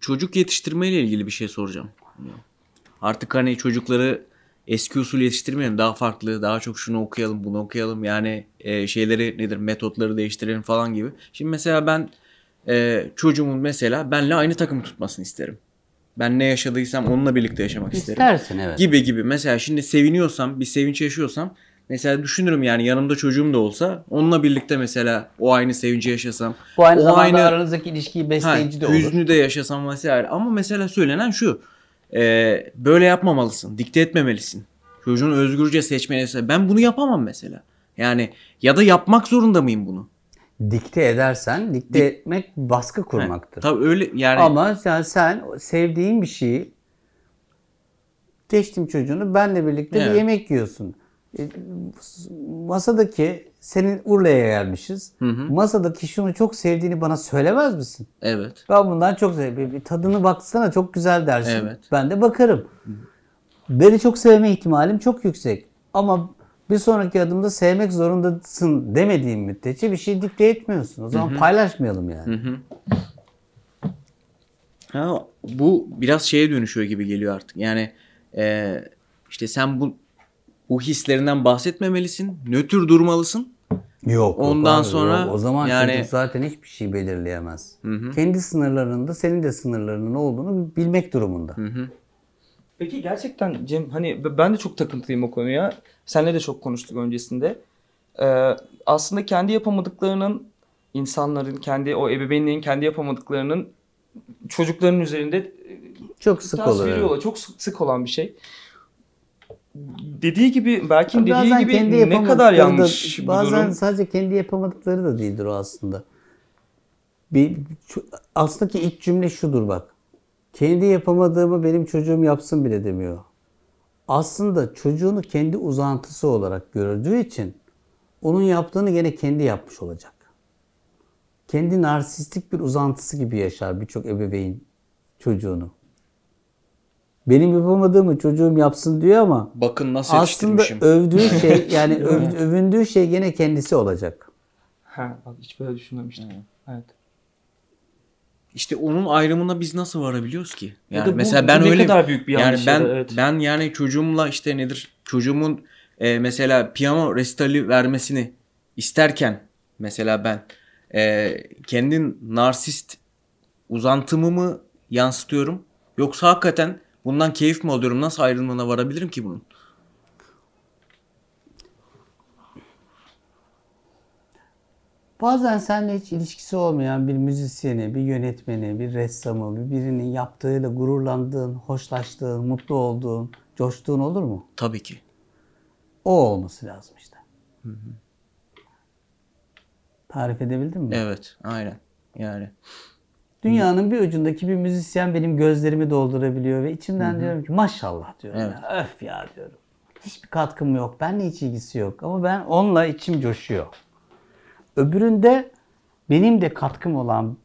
Çocuk yetiştirme ile ilgili bir şey soracağım. Artık hani çocukları eski usul yetiştirmeyelim. Daha farklı, daha çok şunu okuyalım, bunu okuyalım. Yani e, şeyleri nedir, metotları değiştirelim falan gibi. Şimdi mesela ben e, çocuğumun mesela benle aynı takım tutmasını isterim. Ben ne yaşadıysam onunla birlikte yaşamak isterim. İstersin evet. Gibi gibi. Mesela şimdi seviniyorsam, bir sevinç yaşıyorsam mesela düşünürüm yani yanımda çocuğum da olsa onunla birlikte mesela o aynı sevinci yaşasam. Bu aynı o zamanda aynı- aranızdaki ilişkiyi besleyici de Ha, olur. hüznü de yaşasam vesaire. Ama mesela söylenen şu. e, böyle yapmamalısın. Dikte etmemelisin. Çocuğun özgürce seçmeli. Ben bunu yapamam mesela. Yani ya da yapmak zorunda mıyım bunu? Dikte edersen dikte etmek baskı kurmaktır. Tabii öyle yani Ama yani sen sevdiğin bir şeyi geçtim çocuğunu benle birlikte bir Evet. yemek yiyorsun. E, Masadaki senin Urla'ya gelmişiz. Masadaki şunu çok sevdiğini bana söylemez misin? evet. Ben bundan çok seviyorum. Tadını baksana çok güzel dersin. Evet. Ben de bakarım. Beni çok sevme ihtimalim çok yüksek. Ama bir sonraki adımda sevmek zorundasın demediğim müddetçe bir şey dikte etmiyorsun. O zaman paylaşmayalım yani. Ha, bu biraz şeye dönüşüyor gibi geliyor artık. Yani e, işte sen bu bu hislerinden bahsetmemelisin. Nötr durmalısın. Yok. Ondan abi, sonra yok. o zaman yani- çocuk zaten hiçbir şey belirleyemez. Kendi sınırlarında senin de sınırlarının olduğunu bilmek durumunda. Peki gerçekten Cem hani ben de çok takıntılıyım o konuya. Seninle de çok konuştuk öncesinde. Ee, aslında kendi yapamadıklarının insanların kendi o ebeveynlerin kendi yapamadıklarının çocukların üzerinde e, Çok sık oluyor. oluyor. Çok sık, sık olan bir şey. Dediği gibi belki dediği Bazen gibi kendi ne kadar da- yanlış bu bazen durum. sadece kendi yapamadıkları da değildir o aslında. Bir, aslında ki ilk cümle şudur bak. Kendi yapamadığımı benim çocuğum yapsın bile demiyor. Aslında çocuğunu kendi uzantısı olarak gördüğü için onun yaptığını gene kendi yapmış olacak. Kendi narsistik bir uzantısı gibi yaşar birçok ebeveyn çocuğunu. Benim yapamadığımı çocuğum yapsın diyor ama Bakın nasıl aslında övdüğü şey yani öv- övündüğü şey gene kendisi olacak. Ha, bak hiç böyle düşünmemiştim. Evet. İşte onun ayrımına biz nasıl varabiliyoruz ki? Ya Yani bu- mesela ben ne öyle kadar büyük bir yani yanlış ben ya da evet. ben yani çocuğumla işte nedir? Çocuğumun e, mesela piyano resitali vermesini isterken mesela ben e, kendi narsist uzantımı mı yansıtıyorum yoksa hakikaten bundan keyif mi alıyorum? Nasıl ayrımına varabilirim ki bunun? Bazen seninle hiç ilişkisi olmayan bir müzisyeni, bir yönetmeni, bir ressamı, bir birinin yaptığıyla gururlandığın, hoşlaştığın, mutlu olduğun, coştuğun olur mu? Tabii ki. O olması lazım işte. Tarif edebildim mi? Evet, aynen. Yani Dünyanın bir ucundaki bir müzisyen benim gözlerimi doldurabiliyor ve içimden diyorum ki maşallah diyorum. Evet. Ya, öf ya diyorum. Hiçbir katkım yok. Benle hiç ilgisi yok. Ama ben onunla içim coşuyor. Öbüründe benim de katkım olan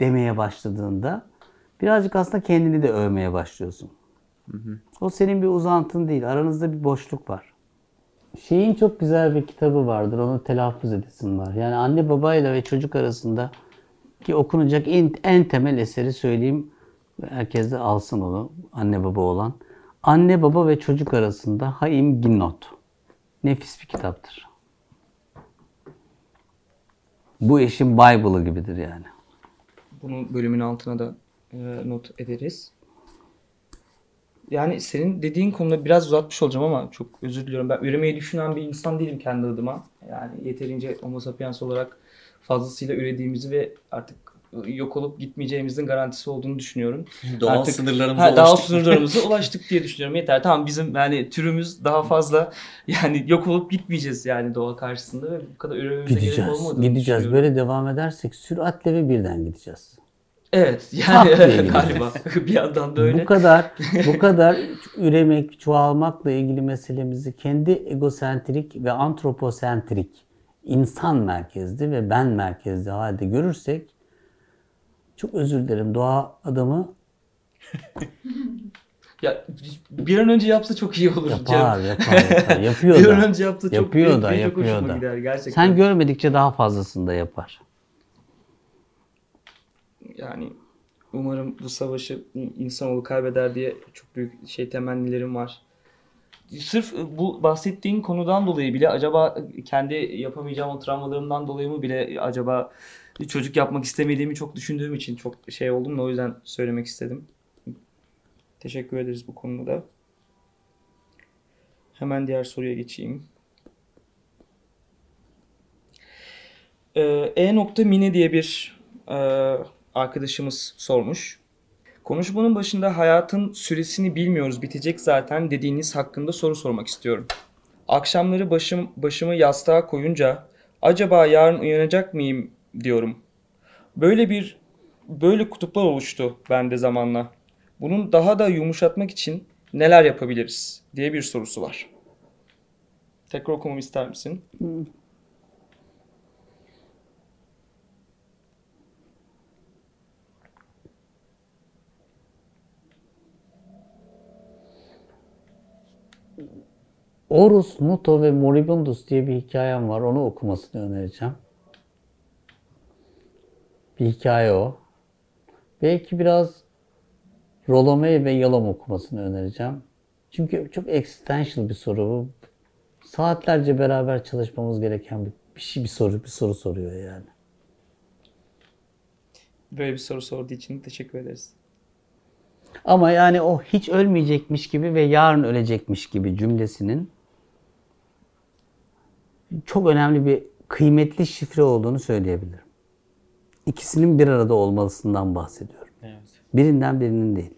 demeye başladığında birazcık aslında kendini de övmeye başlıyorsun. O senin bir uzantın değil. Aranızda bir boşluk var. Şeyin çok güzel bir kitabı vardır. Onu telaffuz edesim var. Yani anne babayla ve çocuk arasında ki okunacak en, en temel eseri söyleyeyim. Herkes de alsın onu. Anne baba olan. Anne baba ve çocuk arasında Haim Ginnot. Nefis bir kitaptır. Bu işin Bible'ı gibidir yani. Bunu bölümün altına da e, not ederiz. Yani senin dediğin konuda biraz uzatmış olacağım ama çok özür diliyorum. Ben üremeyi düşünen bir insan değilim kendi adıma. Yani yeterince homo sapiens olarak fazlasıyla ürediğimizi ve artık yok olup gitmeyeceğimizin garantisi olduğunu düşünüyorum. doğal Artık- sınırlarımıza Ha, Doğal ulaştık. sınırlarımıza ulaştık diye düşünüyorum. Yeter. Tamam bizim yani türümüz daha fazla yani yok olup gitmeyeceğiz yani doğa karşısında ve bu kadar ürememize gerek Gideceğiz. olmadığını Gideceğiz. Böyle devam edersek süratle ve birden gideceğiz. Evet yani galiba bir yandan da öyle. Bu kadar bu kadar üremek, çoğalmakla ilgili meselemizi kendi egosentrik ve antroposentrik insan merkezli ve ben merkezli halde görürsek çok özür dilerim doğa adamı Ya bir an önce yapsa çok iyi olur. yapar, Cem. yapar, yapar. Yapıyor bir da. an önce yapsa çok Yapıyor da, yapıyor da. gider gerçekten. Sen görmedikçe daha fazlasını da yapar. yani Umarım bu savaşı insanoğlu kaybeder diye çok büyük şey temennilerim var. Sırf bu bahsettiğin konudan dolayı bile acaba kendi yapamayacağım o travmalarımdan dolayı mı bile acaba çocuk yapmak istemediğimi çok düşündüğüm için çok şey oldum da o yüzden söylemek istedim. Teşekkür ederiz bu konuda. Hemen diğer soruya geçeyim. Ee, E.Mine diye bir e, arkadaşımız sormuş. Konuşmanın başında hayatın süresini bilmiyoruz bitecek zaten dediğiniz hakkında soru sormak istiyorum. Akşamları başım başımı yastığa koyunca acaba yarın uyanacak mıyım diyorum. Böyle bir böyle kutuplar oluştu bende zamanla. Bunun daha da yumuşatmak için neler yapabiliriz diye bir sorusu var. Tekrar okumamı ister misin? Horus, Muto ve Moribundus diye bir hikayem var. Onu okumasını önereceğim. Bir hikaye o. Belki biraz Rolomey ve Yalom okumasını önereceğim. Çünkü çok existential bir soru bu. Saatlerce beraber çalışmamız gereken bir, bir şey bir soru bir soru soruyor yani. Böyle bir soru sorduğu için teşekkür ederiz. Ama yani o hiç ölmeyecekmiş gibi ve yarın ölecekmiş gibi cümlesinin çok önemli bir kıymetli şifre olduğunu söyleyebilirim. İkisinin bir arada olmasından bahsediyorum. Evet. Birinden birinin değil.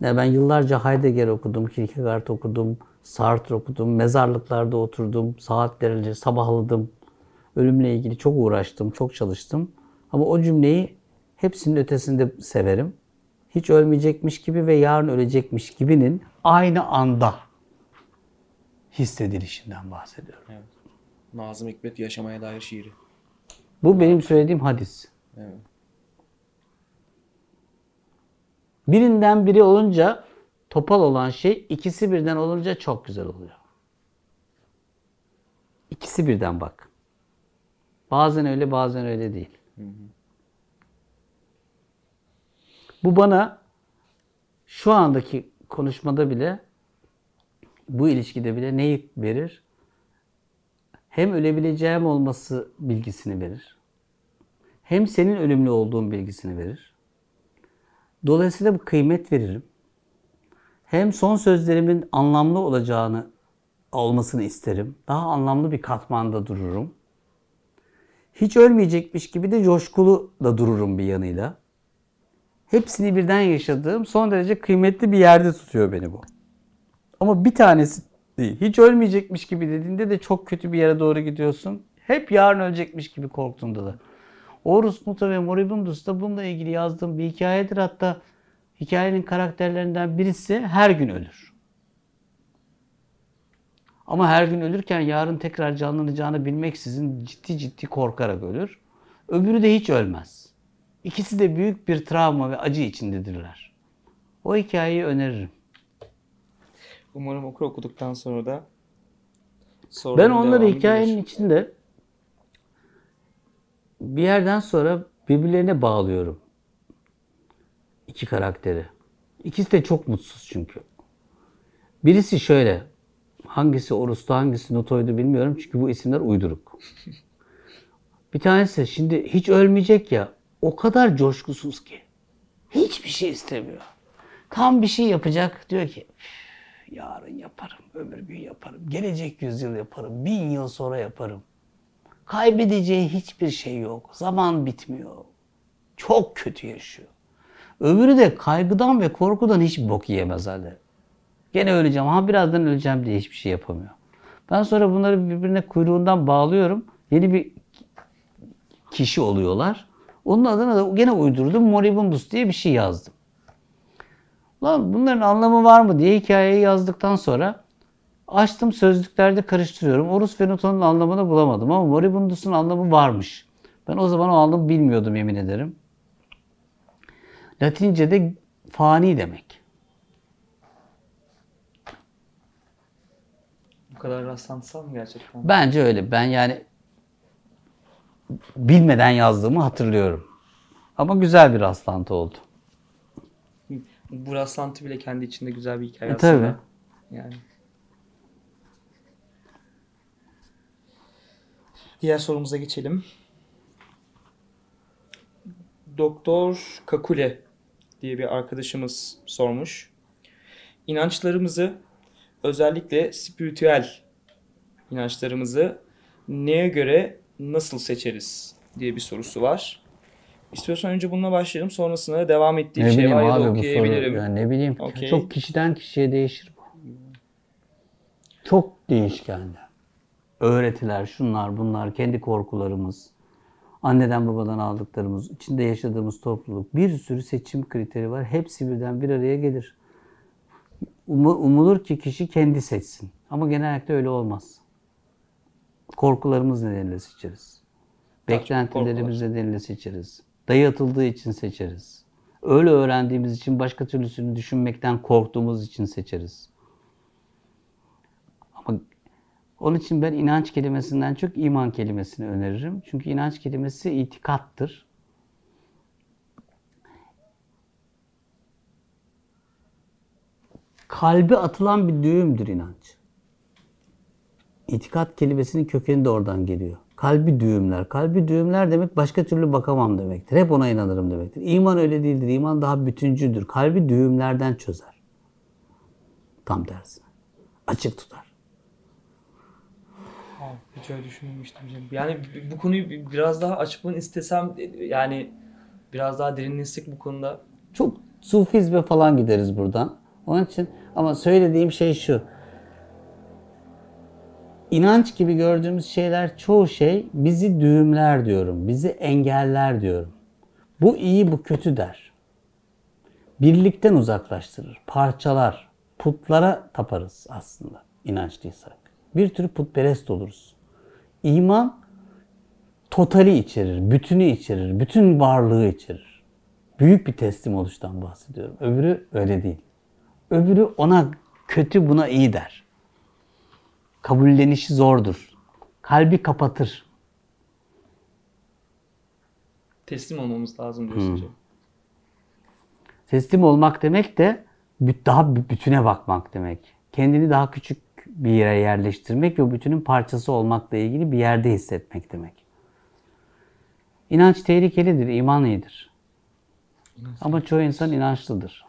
Ya ben yıllarca Heidegger okudum, Kierkegaard okudum, Sartre okudum, mezarlıklarda oturdum, saatlerce sabahladım. Ölümle ilgili çok uğraştım, çok çalıştım. Ama o cümleyi hepsinin ötesinde severim. Hiç ölmeyecekmiş gibi ve yarın ölecekmiş gibinin aynı anda hissedilişinden bahsediyorum. evet. Nazım Hikmet yaşamaya dair şiiri. Bu benim söylediğim hadis. Evet. Birinden biri olunca topal olan şey ikisi birden olunca çok güzel oluyor. İkisi birden bak. Bazen öyle bazen öyle değil. Bu bana şu andaki konuşmada bile bu ilişkide bile neyi verir? Hem ölebileceğim olması bilgisini verir. Hem senin ölümlü olduğun bilgisini verir. Dolayısıyla bu kıymet veririm. Hem son sözlerimin anlamlı olacağını olmasını isterim. Daha anlamlı bir katmanda dururum. Hiç ölmeyecekmiş gibi de coşkulu da dururum bir yanıyla. Hepsini birden yaşadığım son derece kıymetli bir yerde tutuyor beni bu. Ama bir tanesi değil. Hiç ölmeyecekmiş gibi dediğinde de çok kötü bir yere doğru gidiyorsun. Hep yarın ölecekmiş gibi korktuğunda da. Horus Muta ve Moribundus da bununla ilgili yazdığım bir hikayedir. Hatta hikayenin karakterlerinden birisi her gün ölür. Ama her gün ölürken yarın tekrar canlanacağını bilmeksizin ciddi ciddi korkarak ölür. Öbürü de hiç ölmez. İkisi de büyük bir travma ve acı içindedirler. O hikayeyi öneririm. Umarım okur okuduktan sonra da Ben onları hikayenin gelir. içinde bir yerden sonra birbirlerine bağlıyorum. İki karakteri. İkisi de çok mutsuz çünkü. Birisi şöyle. Hangisi Orus'tu hangisi Noto'ydu bilmiyorum. Çünkü bu isimler uyduruk. Bir tanesi şimdi hiç ölmeyecek ya. O kadar coşkusuz ki. Hiçbir şey istemiyor. Tam bir şey yapacak. Diyor ki "Üf, yarın yaparım, öbür gün yaparım, gelecek yüzyıl yaparım, bin yıl sonra yaparım. Kaybedeceği hiçbir şey yok. Zaman bitmiyor. Çok kötü yaşıyor. Öbürü de kaygıdan ve korkudan hiç bok yiyemez halde. Gene öleceğim. Ha birazdan öleceğim diye hiçbir şey yapamıyor. Ben sonra bunları birbirine kuyruğundan bağlıyorum. Yeni bir kişi oluyorlar. Onun adına da gene uydurdum. Moribundus diye bir şey yazdım. Lan bunların anlamı var mı diye hikayeyi yazdıktan sonra açtım sözlüklerde karıştırıyorum. Orus ve Noto'nun anlamını bulamadım ama Moribundus'un anlamı varmış. Ben o zaman o anlamı bilmiyordum yemin ederim. Latince'de fani demek. Bu kadar rastlantısal mı gerçekten? Bence öyle. Ben yani bilmeden yazdığımı hatırlıyorum. Ama güzel bir rastlantı oldu. Bu rastlantı bile kendi içinde güzel bir hikaye E, aslında. tabii. Yani. Diğer sorumuza geçelim. Doktor Kakule diye bir arkadaşımız sormuş. İnançlarımızı özellikle spiritüel inançlarımızı neye göre nasıl seçeriz diye bir sorusu var. İstiyorsan önce bununla başlayalım. Sonrasında devam ettiği Ne şey var ya da okuyabilirim. Yani ne bileyim. Okey. Çok kişiden kişiye değişir bu. Çok değişkenli. Öğretiler, şunlar, bunlar, kendi korkularımız, anneden babadan aldıklarımız, içinde yaşadığımız topluluk, bir sürü seçim kriteri var. Hepsi birden bir araya gelir. Umu- Umulur ki kişi kendi seçsin. Ama genellikle öyle olmaz. Korkularımız nedeniyle seçeriz. Beklentilerimiz nedeniyle seçeriz. Dayatıldığı için seçeriz. Öyle öğrendiğimiz için başka türlüsünü düşünmekten korktuğumuz için seçeriz. Ama onun için ben inanç kelimesinden çok iman kelimesini öneririm. Çünkü inanç kelimesi itikattır. Kalbe atılan bir düğümdür inanç. İtikat kelimesinin kökeni de oradan geliyor. Kalbi düğümler. Kalbi düğümler demek başka türlü bakamam demektir. Hep ona inanırım demektir. İman öyle değildir. İman daha bütüncüdür. Kalbi düğümlerden çözer. Tam tersine. Açık tutar. Hiç öyle düşünmemiştim. Yani bu konuyu biraz daha açmanı istesem yani biraz daha derinleşsek bu konuda. Çok sufizme falan gideriz buradan. Onun için ama söylediğim şey şu. İnanç gibi gördüğümüz şeyler çoğu şey bizi düğümler diyorum. Bizi engeller diyorum. Bu iyi bu kötü der. Birlikten uzaklaştırır, parçalar, putlara taparız aslında inançlıysak. Bir tür putperest oluruz. İman totali içerir, bütünü içerir, bütün varlığı içerir. Büyük bir teslim oluştan bahsediyorum. Öbürü öyle değil. Öbürü ona kötü buna iyi der. Kabullenişi zordur. Kalbi kapatır. Teslim olmamız lazım diyorsun canım. Teslim olmak demek de daha bü- bütüne bakmak demek. Kendini daha küçük bir yere yerleştirmek ve bütünün parçası olmakla ilgili bir yerde hissetmek demek. İnanç tehlikelidir, iman iyidir. Ama çoğu insan inançlıdır.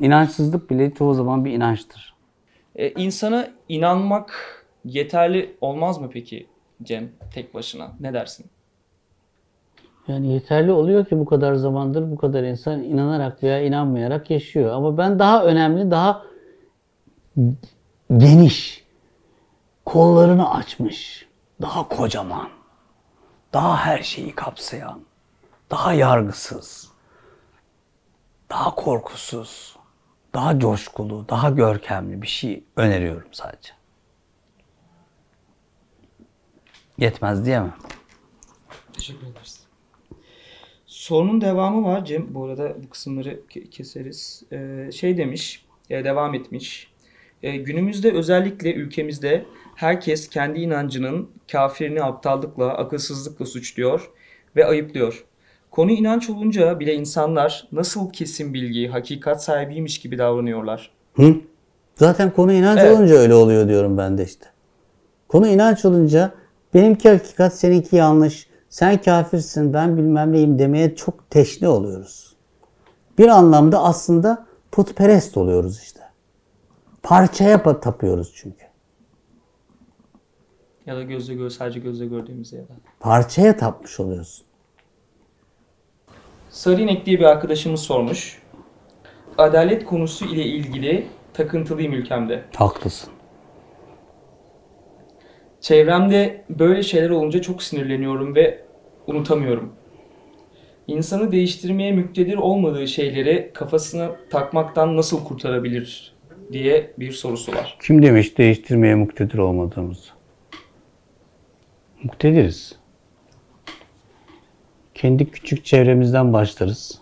İnançsızlık bile çoğu zaman bir inançtır. E, insana inanmak yeterli olmaz mı peki Cem tek başına? Ne dersin? Yani yeterli oluyor ki bu kadar zamandır bu kadar insan inanarak veya inanmayarak yaşıyor. Ama ben daha önemli, daha geniş, kollarını açmış, daha kocaman, daha her şeyi kapsayan, daha yargısız, daha korkusuz, daha coşkulu, daha görkemli bir şey öneriyorum sadece. Yetmez diyemem. Teşekkür ederiz. Sorunun devamı var Cem. Bu arada bu kısımları ke- keseriz. Ee, şey demiş, e, devam etmiş. E, günümüzde özellikle ülkemizde herkes kendi inancının kafirini aptallıkla, akılsızlıkla suçluyor ve ayıplıyor. Konu inanç olunca bile insanlar nasıl kesin bilgi, hakikat sahibiymiş gibi davranıyorlar. Hı? Zaten konu inanç Evet. olunca öyle oluyor diyorum ben de işte. Konu inanç olunca benimki hakikat, seninki yanlış. Sen kafirsin, ben bilmem neyim demeye çok teşne oluyoruz. Bir anlamda aslında putperest oluyoruz işte. Parçaya pa- tapıyoruz çünkü. Ya da gözle gör, sadece gözle gördüğümüzde ya da. Parçaya tapmış oluyorsun. Sarıinek diye bir arkadaşımız sormuş. Adalet konusu ile ilgili takıntılıyım ülkemde. Haklısın. Çevremde böyle şeyler olunca çok sinirleniyorum ve unutamıyorum. İnsanı değiştirmeye müktedir olmadığı şeyleri kafasına takmaktan nasıl kurtarabilir diye bir sorusu var. Kim demiş değiştirmeye muktedir olmadığımızı? Muktediriz. Kendi küçük çevremizden başlarız.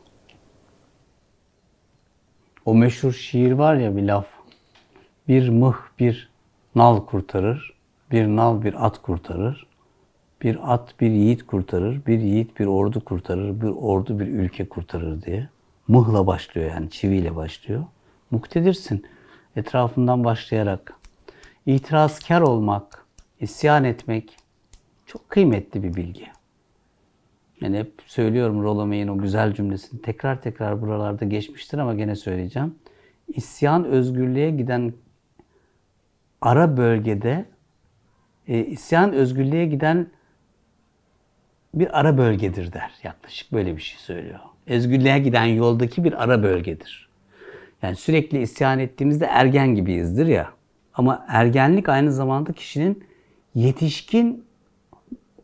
O meşhur şiir var ya bir laf. Bir mıh bir nal kurtarır, bir nal bir at kurtarır, Bir at bir yiğit kurtarır, bir yiğit bir ordu kurtarır, bir ordu bir ülke kurtarır diye. Mıhla başlıyor yani çiviyle başlıyor. Muktedirsin etrafından başlayarak. İtirazkar olmak, isyan etmek çok kıymetli bir bilgi. Yani hep söylüyorum Rollo May'in o güzel cümlesini. Tekrar tekrar buralarda geçmiştir ama gene söyleyeceğim. İsyan özgürlüğe giden ara bölgede e, isyan özgürlüğe giden bir ara bölgedir der. Yaklaşık böyle bir şey söylüyor. Özgürlüğe giden yoldaki bir ara bölgedir. Yani sürekli isyan ettiğimizde ergen gibiyizdir ya. Ama ergenlik aynı zamanda kişinin yetişkin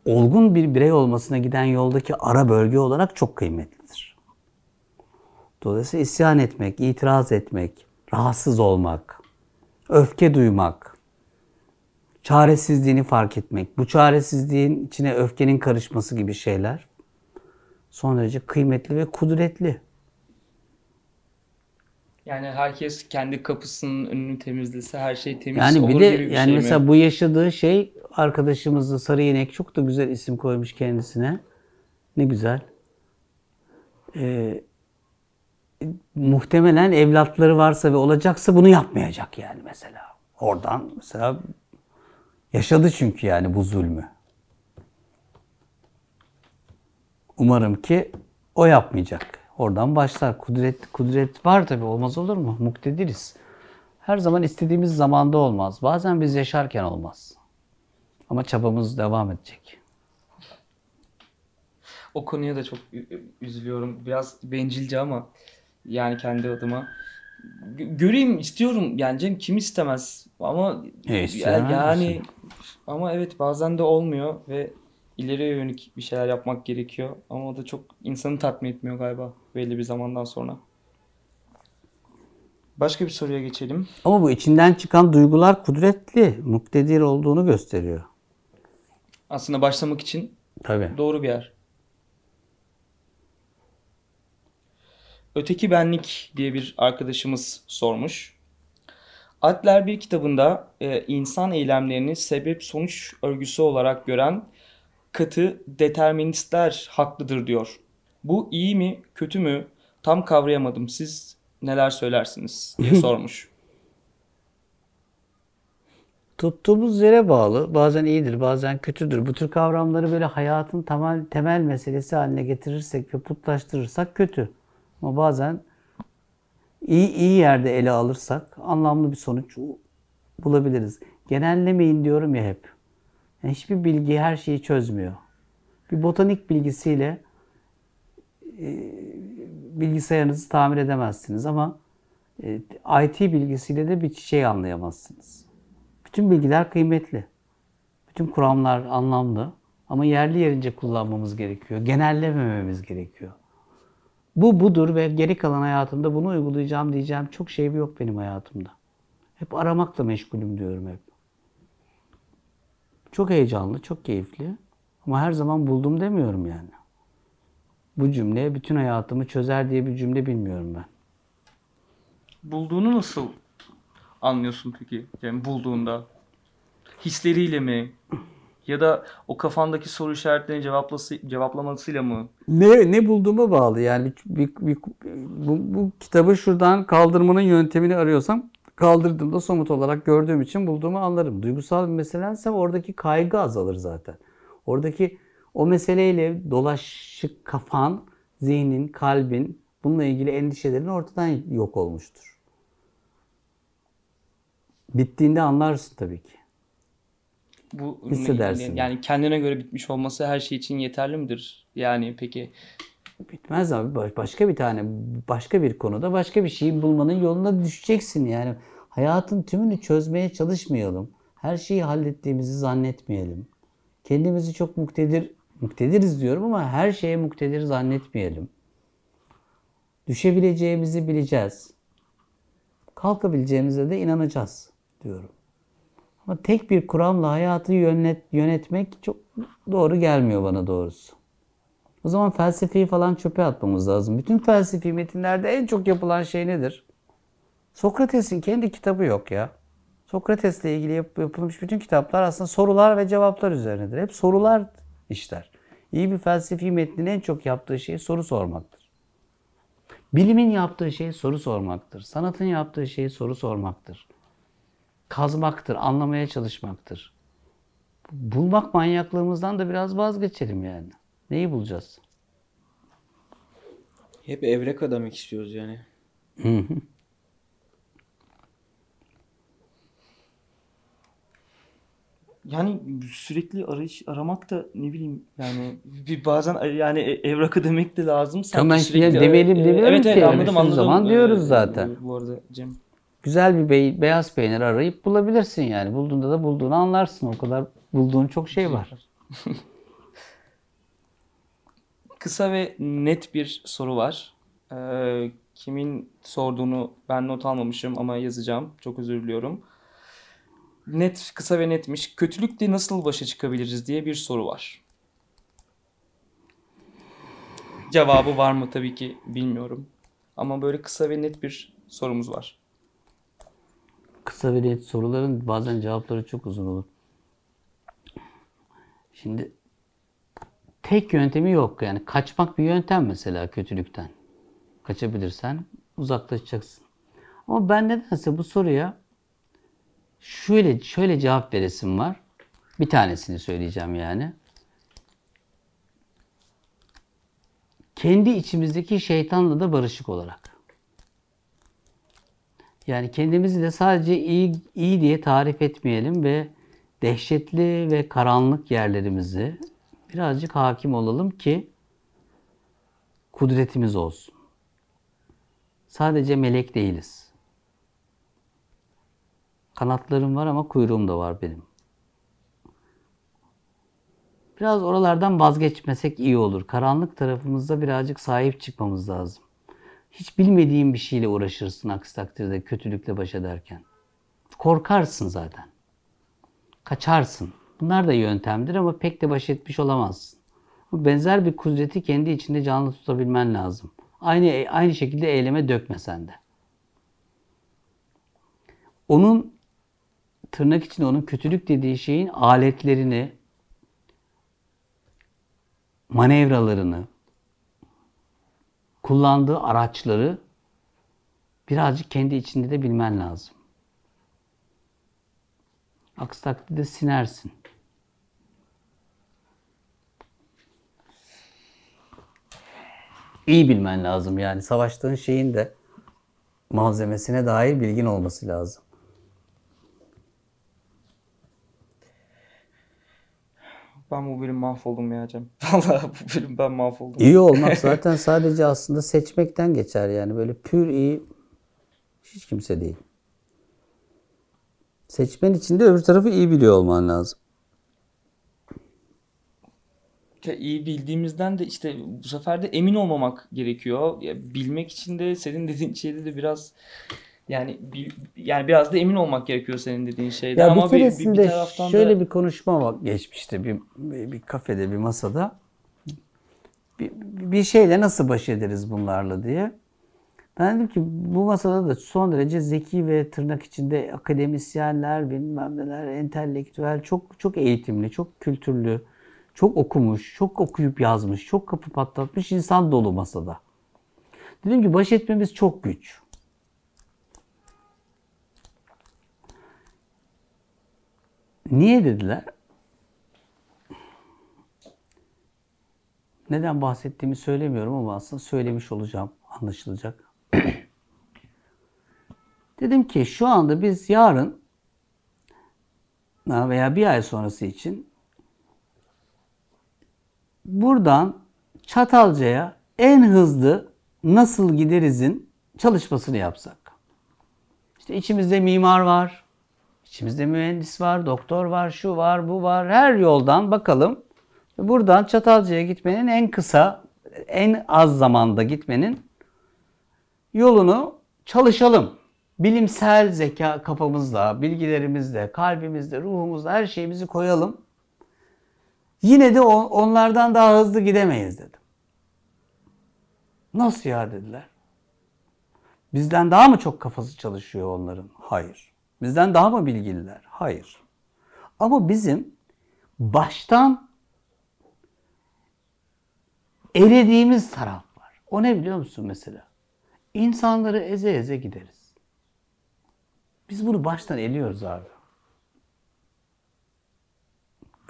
olgun bir birey olmasına giden yoldaki ara bölge olarak çok kıymetlidir. Dolayısıyla isyan etmek, itiraz etmek, rahatsız olmak, öfke duymak, çaresizliğini fark etmek, bu çaresizliğin içine öfkenin karışması gibi şeyler son derece kıymetli ve kudretli. Yani herkes kendi kapısının önünü temizlese her şey temiz Yani olur bir de gibi bir yani şey mesela mi? bu yaşadığı şey arkadaşımız da Sarı Yenek çok da güzel isim koymuş kendisine. Ne güzel. Ee, muhtemelen evlatları varsa ve olacaksa bunu yapmayacak yani mesela. Oradan mesela yaşadı çünkü yani bu zulmü. Umarım ki o yapmayacak. Oradan başlar. Kudret kudret var tabii olmaz olur mu? Muktediriz. Her zaman istediğimiz zamanda olmaz. Bazen biz yaşarken olmaz. Ama çabamız devam edecek. O konuya da çok üzülüyorum. Biraz bencilce ama yani kendi adıma. Gö- Göreyim istiyorum yani Cem kim istemez ama E, yani misin? ama evet bazen de olmuyor ve ileriye yönelik bir şeyler yapmak gerekiyor ama o da çok insanı tatmin etmiyor galiba belli bir zamandan sonra. Başka bir soruya geçelim. Ama bu içinden çıkan duygular kudretli, muktedir olduğunu gösteriyor. Aslında başlamak için Tabii. Doğru bir yer. Öteki benlik diye bir arkadaşımız sormuş. Adler bir kitabında e, insan eylemlerini sebep sonuç örgüsü olarak gören katı deterministler haklıdır diyor. Bu iyi mi, kötü mü? Tam kavrayamadım. Siz neler söylersiniz diye sormuş. Tuttuğumuz yere bağlı. Bazen iyidir, bazen kötüdür. Bu tür kavramları böyle hayatın temel, temel meselesi haline getirirsek ve putlaştırırsak kötü. Ama bazen iyi, iyi yerde ele alırsak anlamlı bir sonuç bulabiliriz. Genellemeyin diyorum ya hep. Yani hiçbir bilgi her şeyi çözmüyor. Bir botanik bilgisiyle e, bilgisayarınızı tamir edemezsiniz ama e, IT bilgisiyle de bir çiçeği anlayamazsınız. Bütün bilgiler kıymetli. Bütün kuramlar anlamlı. Ama yerli yerince kullanmamız gerekiyor. Genellemememiz gerekiyor. Bu budur ve geri kalan hayatımda bunu uygulayacağım diyeceğim çok şey yok benim hayatımda. Hep aramakla meşgulüm diyorum hep. Çok heyecanlı, çok keyifli. Ama her zaman buldum demiyorum yani. Bu cümle bütün hayatımı çözer diye bir cümle bilmiyorum ben. Bulduğunu nasıl anlıyorsun peki? Yani bulduğunda hisleriyle mi? Ya da o kafandaki soru işaretlerini cevaplası, cevaplamasıyla mı? Ne, ne bulduğuma bağlı yani bir, bir, bir- bu, bu kitabı şuradan kaldırmanın yöntemini arıyorsam kaldırdığımda somut olarak gördüğüm için bulduğumu anlarım. Duygusal bir meselense oradaki kaygı azalır zaten. Oradaki o meseleyle dolaşık kafan, zihnin, kalbin bununla ilgili endişelerin ortadan yok olmuştur. Bittiğinde anlarsın tabii ki. Bu Hissedersin. yani kendine göre bitmiş olması her şey için yeterli midir? Yani peki Bitmez abi. Baş- Başka bir tane, başka bir konuda başka bir şeyi bulmanın yoluna düşeceksin. Yani hayatın tümünü çözmeye çalışmayalım. Her şeyi hallettiğimizi zannetmeyelim. Kendimizi çok muktedir, muktediriz diyorum ama her şeye muktedir zannetmeyelim. Düşebileceğimizi bileceğiz. Kalkabileceğimize de inanacağız diyorum. Ama tek bir kuramla hayatı yönet, yönetmek çok doğru gelmiyor bana doğrusu. O zaman felsefeyi falan çöpe atmamız lazım. Bütün felsefi metinlerde en çok yapılan şey nedir? Sokrates'in kendi kitabı yok ya. Sokrates'le ilgili yap- yapılmış bütün kitaplar aslında sorular ve cevaplar üzerinedir. Hep sorular işler. İyi bir felsefi metnin en çok yaptığı şey soru sormaktır. Bilimin yaptığı şey soru sormaktır. Sanatın yaptığı şey soru sormaktır. Kazmaktır, anlamaya çalışmaktır. Bulmak manyaklığımızdan da biraz vazgeçelim yani. Neyi bulacağız? Hep evrek adamak istiyoruz yani. Yani sürekli arayış aramak da ne bileyim yani bir bazen yani e- evrakı demek de lazım. sanki Tamam, sürekli- demeyelim e, demiyorum evet, ki. Evet anladım anladım. zaman Ee, diyoruz zaten. Bu arada Cem. Güzel bir bey- beyaz peynir arayıp bulabilirsin yani. Bulduğunda da bulduğunu anlarsın. O kadar bulduğun çok şey var. Kısa ve net bir soru var. Ee, kimin sorduğunu ben not almamışım ama yazacağım. Çok özür diliyorum. Net, kısa ve netmiş. Kötülükle nasıl başa çıkabiliriz diye bir soru var. Cevabı var mı tabii ki bilmiyorum. Ama böyle kısa ve net bir sorumuz var. Kısa ve net soruların bazen cevapları çok uzun olur. Şimdi tek yöntemi yok yani. Kaçmak bir yöntem mesela kötülükten. Kaçabilirsen uzaklaşacaksın. Ama ben nedense bu soruya şöyle şöyle cevap veresim var. Bir tanesini söyleyeceğim yani. Kendi içimizdeki şeytanla da barışık olarak. Yani kendimizi de sadece iyi, iyi diye tarif etmeyelim ve dehşetli ve karanlık yerlerimizi birazcık hakim olalım ki kudretimiz olsun. Sadece melek değiliz. Kanatlarım var ama kuyruğum da var benim. Biraz oralardan vazgeçmesek iyi olur. Karanlık tarafımızda birazcık sahip çıkmamız lazım. Hiç bilmediğin bir şeyle uğraşırsın aksi takdirde kötülükle baş ederken. Korkarsın zaten. Kaçarsın. Bunlar da yöntemdir ama pek de baş etmiş olamazsın. Benzer bir kudreti kendi içinde canlı tutabilmen lazım. Aynı aynı şekilde eyleme dökmesen de. Onun tırnak içinde onun kötülük dediği şeyin aletlerini, manevralarını, kullandığı araçları birazcık kendi içinde de bilmen lazım. Aksi takdirde sinersin. İyi bilmen lazım yani savaştığın şeyin de malzemesine dair bilgin olması lazım. Ben bu bölüm mahvoldum ya Cem. Vallahi bu bölüm ben mahvoldum. İyi olmak zaten sadece aslında seçmekten geçer yani böyle pür iyi hiç kimse değil. Seçmen için de öbür tarafı iyi biliyor olman lazım. Ya iyi bildiğimizden de işte bu sefer de emin olmamak gerekiyor. Ya bilmek için de senin dediğin şeyde de biraz yani bil- yani biraz da emin olmak gerekiyor senin dediğin şeyde Ya ama bir bir, bir, taraftan şöyle da bir konuşma var- geçmişti bir, bir, bir kafede bir masada. Bir, bir şeyle nasıl baş ederiz bunlarla diye. Ben dedim ki bu masada da son derece zeki ve tırnak içinde akademisyenler, bilmem neler, entelektüel, çok çok eğitimli, çok kültürlü, çok okumuş, çok okuyup yazmış, çok kapı patlatmış insan dolu masada. Dedim ki baş etmemiz çok güç. Niye dediler? Neden bahsettiğimi söylemiyorum ama aslında söylemiş olacağım. Anlaşılacak. Dedim ki şu anda biz yarın veya bir ay sonrası için buradan Çatalca'ya en hızlı nasıl giderizin çalışmasını yapsak. İşte içimizde mimar var, içimizde mühendis var, doktor var, şu var, bu var. Her yoldan bakalım. Buradan Çatalca'ya gitmenin en kısa, en az zamanda gitmenin yolunu çalışalım. Bilimsel zeka kafamızla, bilgilerimizle, kalbimizle, ruhumuzla her şeyimizi koyalım. Yine de on- onlardan daha hızlı gidemeyiz dedim. Nasıl ya dediler. Bizden daha mı çok kafası çalışıyor onların? Hayır. Bizden daha mı bilgililer? Hayır. Ama bizim baştan elediğimiz taraf var. O ne biliyor musun mesela? İnsanları eze eze gideriz. Biz bunu baştan eliyoruz abi.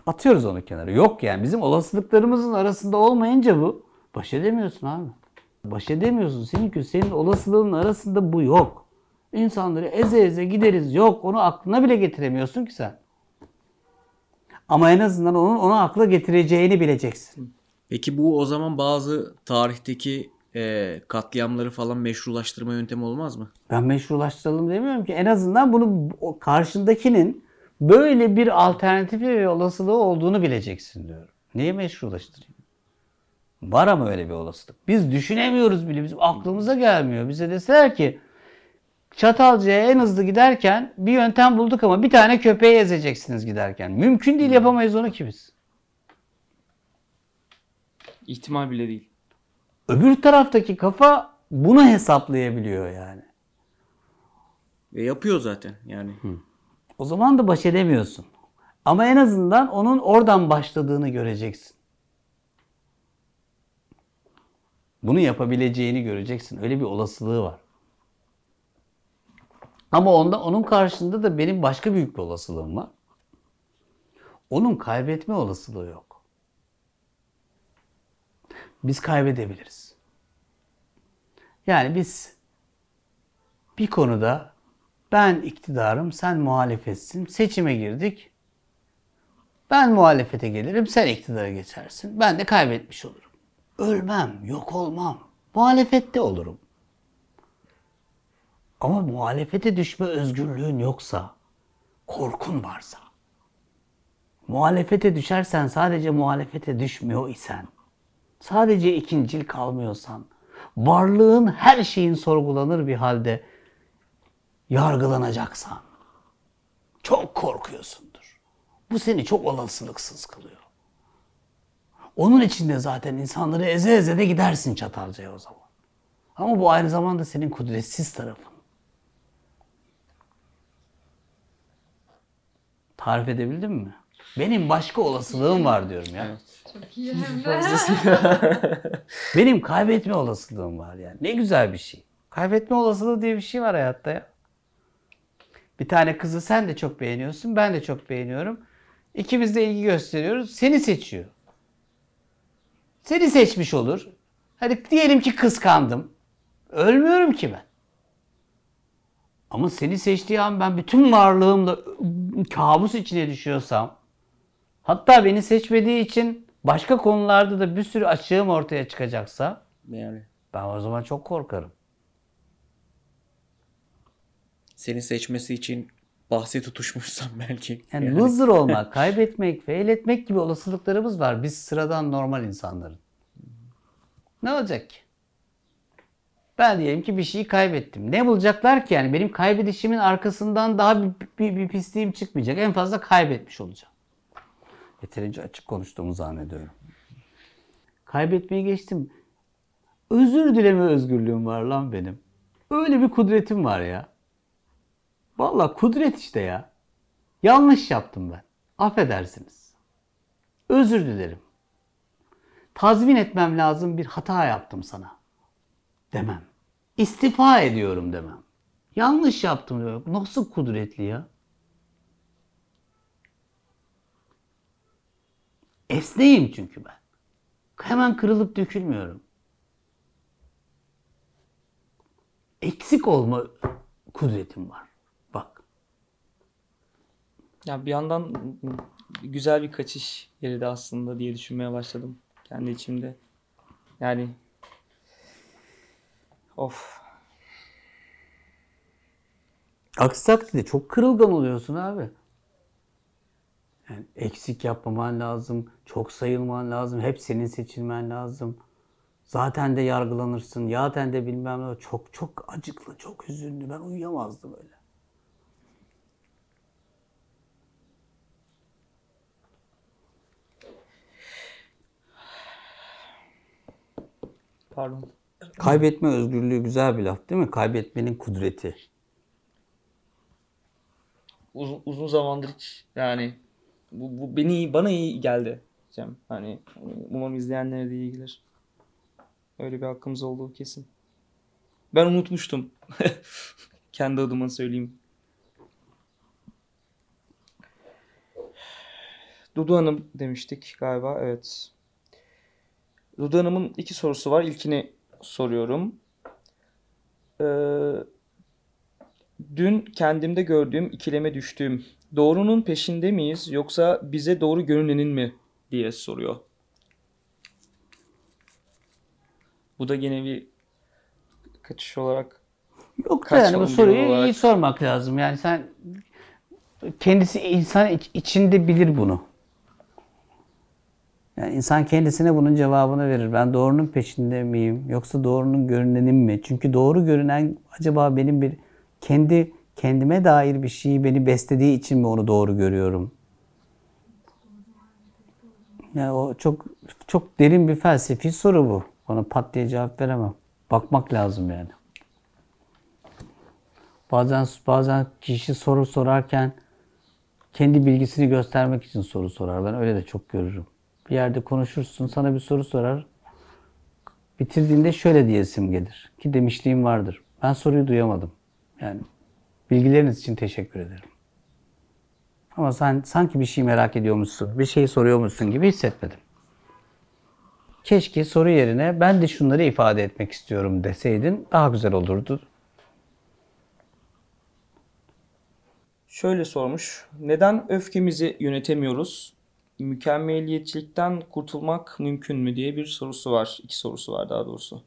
Atıyoruz onu kenara. Yok yani bizim olasılıklarımızın arasında olmayınca bu baş edemiyorsun abi. Baş edemiyorsun. Senin senin olasılığın arasında bu yok. İnsanları eze eze gideriz. Yok onu aklına bile getiremiyorsun ki sen. Ama en azından onun onu akla getireceğini bileceksin. Peki bu o zaman bazı tarihteki e, katliamları falan meşrulaştırma yöntemi olmaz mı? Ben meşrulaştıralım demiyorum ki. En azından bunu karşındakinin böyle bir alternatifi ve olasılığı olduğunu bileceksin diyorum. Niye meşrulaştırayım? Var ama öyle bir olasılık. Biz düşünemiyoruz bile. Bizim aklımıza gelmiyor. Bize deseler ki Çatalca'ya en hızlı giderken bir yöntem bulduk ama bir tane köpeği ezeceksiniz giderken. Mümkün değil yapamayız onu ki biz. İhtimal bile değil. Öbür taraftaki kafa bunu hesaplayabiliyor yani. Ve yapıyor zaten yani. O zaman da baş edemiyorsun. Ama en azından onun oradan başladığını göreceksin. Bunu yapabileceğini göreceksin. Öyle bir olasılığı var. Ama onda onun karşında da benim başka büyük bir olasılığım var. Onun kaybetme olasılığı yok. Biz kaybedebiliriz. Yani biz bir konuda ben iktidarım, sen muhalefetsin. Seçime girdik. Ben muhalefete gelirim, sen iktidara geçersin. Ben de kaybetmiş olurum. Ölmem, yok olmam. Muhalefette olurum. Ama muhalefete düşme özgürlüğün yoksa, korkun varsa, muhalefete düşersen sadece muhalefete düşmüyor isen, sadece ikincil kalmıyorsan, varlığın her şeyin sorgulanır bir halde yargılanacaksan çok korkuyorsundur. Bu seni çok olasılıksız kılıyor. Onun için de zaten insanları eze eze de gidersin Çatalca'ya o zaman. Ama bu aynı zamanda senin kudretsiz tarafın. Tarif edebildim mi? Benim başka olasılığım var diyorum ya. Çok iyi hem de. Benim kaybetme olasılığım var yani. Ne güzel bir şey. Kaybetme olasılığı diye bir şey var hayatta ya. Bir tane kızı sen de çok beğeniyorsun, ben de çok beğeniyorum. İkimiz de ilgi gösteriyoruz. Seni seçiyor. Seni seçmiş olur. Hadi diyelim ki kıskandım. Ölmüyorum ki ben. Ama seni seçtiği an ben bütün varlığımla kabus içine düşüyorsam, hatta beni seçmediği için başka konularda da bir sürü açığım ortaya çıkacaksa Yani ben o zaman çok korkarım. Seni seçmesi için bahsi tutuşmuşsan belki. Yani, Yani loser olmak, kaybetmek, fail etmek gibi olasılıklarımız var. Biz sıradan normal insanların. Ne olacak ki? Ben diyelim ki bir şeyi kaybettim. Ne bulacaklar ki yani? Benim kaybedişimin arkasından daha bir, bir, bir pisliğim çıkmayacak. En fazla kaybetmiş olacağım. Yeterince açık konuştuğumu zannediyorum. Kaybetmeyi geçtim. Özür dileme özgürlüğüm var lan benim. Öyle bir kudretim var ya. Vallahi kudret işte ya. Yanlış yaptım ben. Affedersiniz. Özür dilerim. Tazmin etmem lazım bir hata yaptım sana. Demem. İstifa ediyorum demem. Yanlış yaptım diyor. Nasıl kudretli ya? Esneyim çünkü ben. Hemen kırılıp dökülmüyorum. Eksik olma kudretim var. Bak. Ya bir yandan güzel bir kaçış yeri de aslında diye düşünmeye başladım kendi içimde. Yani of Aksi takdirde çok kırılgan oluyorsun abi. Yani eksik yapmaman lazım, çok sayılman lazım, hep senin seçilmen lazım. Zaten de yargılanırsın, zaten de bilmem ne. Çok çok acıklı, çok hüzünlü. Ben uyuyamazdım öyle. Pardon. Kaybetme özgürlüğü güzel bir laf değil mi? Kaybetmenin kudreti. Uzun, uzun zamandır hiç yani bu, bu beni iyi- bana iyi geldi Cem. Hani umarım izleyenlere de iyi gelir. Öyle bir hakkımız olduğu kesin. Ben unutmuştum. Kendi adıma söyleyeyim. Dudu Hanım demiştik galiba. Evet. Dudu Hanım'ın iki sorusu var. İlkini soruyorum. Ee, dün kendimde gördüğüm ikileme düştüğüm doğrunun peşinde miyiz yoksa bize doğru görünenin mi diye soruyor. Bu da gene bir kaçış olarak Yok da yani bu soruyu olarak? iyi sormak lazım. Yani sen kendisi insan iç- içinde bilir bunu. Yani insan kendisine bunun cevabını verir. Ben doğrunun peşinde miyim yoksa doğrunun görünenim mi? Çünkü doğru görünen acaba benim bir kendi kendime dair bir şeyi beni beslediği için mi onu doğru görüyorum? Yani o çok çok derin bir felsefi soru bu. Ona pat diye cevap veremem. Bakmak lazım yani. Bazen bazen kişi soru sorarken kendi bilgisini göstermek için soru sorar. Ben öyle de çok görürüm. Bir yerde konuşursun, sana bir soru sorar. Bitirdiğinde şöyle diyesim gelir. Ki demişliğim vardır. Ben soruyu duyamadım. Yani bilgileriniz için teşekkür ederim. Ama sen sanki bir şey merak ediyormuşsun, bir şey soruyormuşsun gibi hissetmedim. Keşke soru yerine ben de şunları ifade etmek istiyorum deseydin daha güzel olurdu. şöyle sormuş. Neden öfkemizi yönetemiyoruz? Mükemmeliyetçilikten kurtulmak mümkün mü diye bir sorusu var. İki sorusu var daha doğrusu.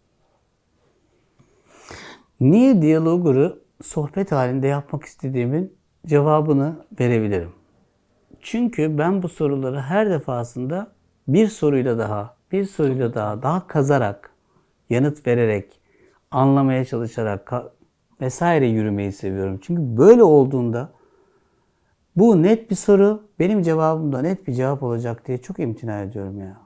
Niye diyalogu sohbet halinde yapmak istediğimin cevabını verebilirim. Çünkü ben bu soruları her defasında bir soruyla daha, bir soruyla daha, daha kazarak, yanıt vererek, anlamaya çalışarak vesaire yürümeyi seviyorum. Çünkü böyle olduğunda bu net bir soru, benim cevabım da net bir cevap olacak diye çok imtina ediyorum ya.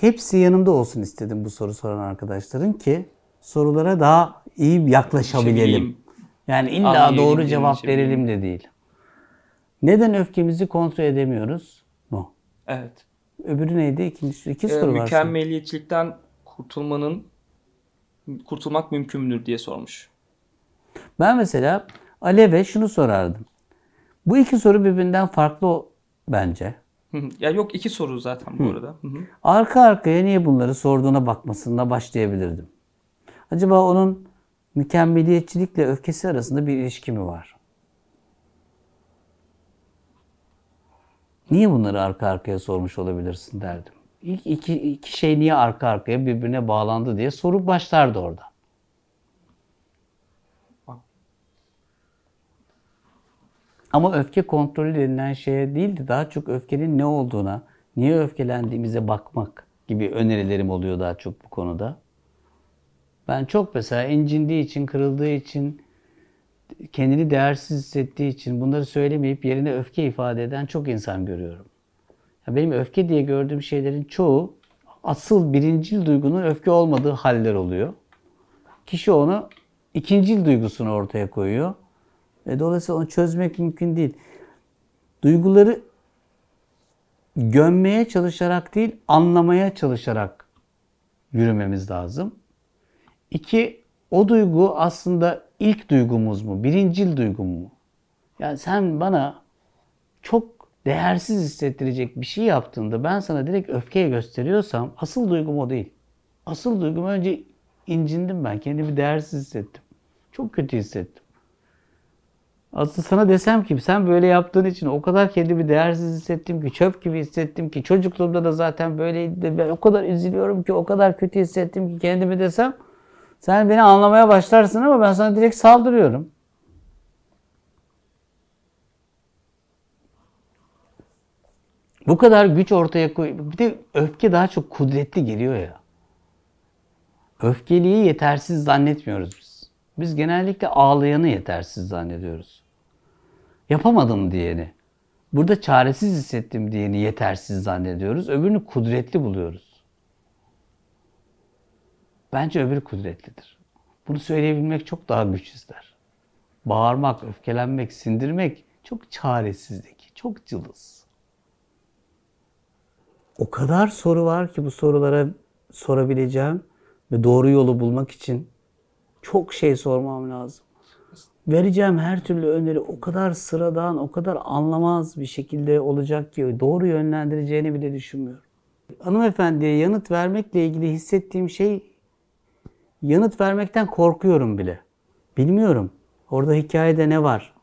Hepsi yanımda olsun istedim bu soru soran arkadaşların ki sorulara daha iyi yaklaşabilelim. Yani illa Anlayabileyim, doğru cevap verelim de değil. Neden öfkemizi kontrol edemiyoruz? Bu. Evet. Öbürü neydi? İkinci, iki Ee, soru var. mükemmeliyetçilikten kurtulmanın kurtulmak mümkün müdür diye sormuş. Ben mesela Alev'e şunu sorardım. Bu iki soru birbirinden farklı bence. Ya yok iki soru zaten bu arada. Arka arkaya niye bunları sorduğuna bakmasına başlayabilirdim. Acaba onun mükemmeliyetçilikle öfkesi arasında bir ilişki mi var? Niye bunları arka arkaya sormuş olabilirsin derdim. İlk iki, iki şey niye arka arkaya birbirine bağlandı diye soru başlardı orada. Ama öfke kontrolü denilen şeye değil de daha çok öfkenin ne olduğuna, niye öfkelendiğimize bakmak gibi önerilerim oluyor daha çok bu konuda. Ben çok mesela incindiği için, kırıldığı için, kendini değersiz hissettiği için bunları söylemeyip yerine öfke ifade eden çok insan görüyorum. Benim öfke diye gördüğüm şeylerin çoğu asıl birincil duygunun öfke olmadığı haller oluyor. Kişi onu ikincil duygusunu ortaya koyuyor. Ve dolayısıyla onu çözmek mümkün değil. Duyguları gömmeye çalışarak değil, anlamaya çalışarak yürümemiz lazım. İki, o duygu aslında ilk duygumuz mu, birincil duygum mu? Yani sen bana çok değersiz hissettirecek bir şey yaptığında ben sana direkt öfkeye gösteriyorsam asıl duygum o değil. Asıl duygum önce incindim ben, kendimi değersiz hissettim. Çok kötü hissettim. Aslında sana desem ki sen böyle yaptığın için o kadar kendimi değersiz hissettim ki, çöp gibi hissettim ki, çocukluğumda da zaten böyleydi ben o kadar üzülüyorum ki, o kadar kötü hissettim ki kendimi desem sen beni anlamaya başlarsın ama ben sana direkt saldırıyorum. Bu kadar güç ortaya koy. Bir de öfke daha çok kudretli geliyor ya. Öfkeliyi yetersiz zannetmiyoruz biz. Biz genellikle ağlayanı yetersiz zannediyoruz. Yapamadım diyeni. Burada çaresiz hissettim diyeni yetersiz zannediyoruz. Öbürünü kudretli buluyoruz. Bence öbürü kudretlidir. Bunu söyleyebilmek çok daha güç ister. Bağırmak, öfkelenmek, sindirmek çok çaresizlik, çok cılız. O kadar soru var ki bu sorulara sorabileceğim ve doğru yolu bulmak için çok şey sormam lazım. Vereceğim her türlü öneri o kadar sıradan, o kadar anlamaz bir şekilde olacak ki doğru yönlendireceğini bile düşünmüyorum. Hanımefendiye yanıt vermekle ilgili hissettiğim şey yanıt vermekten korkuyorum bile. Bilmiyorum. Orada hikayede ne var?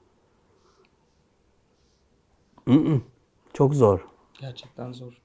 Çok zor. Gerçekten zor.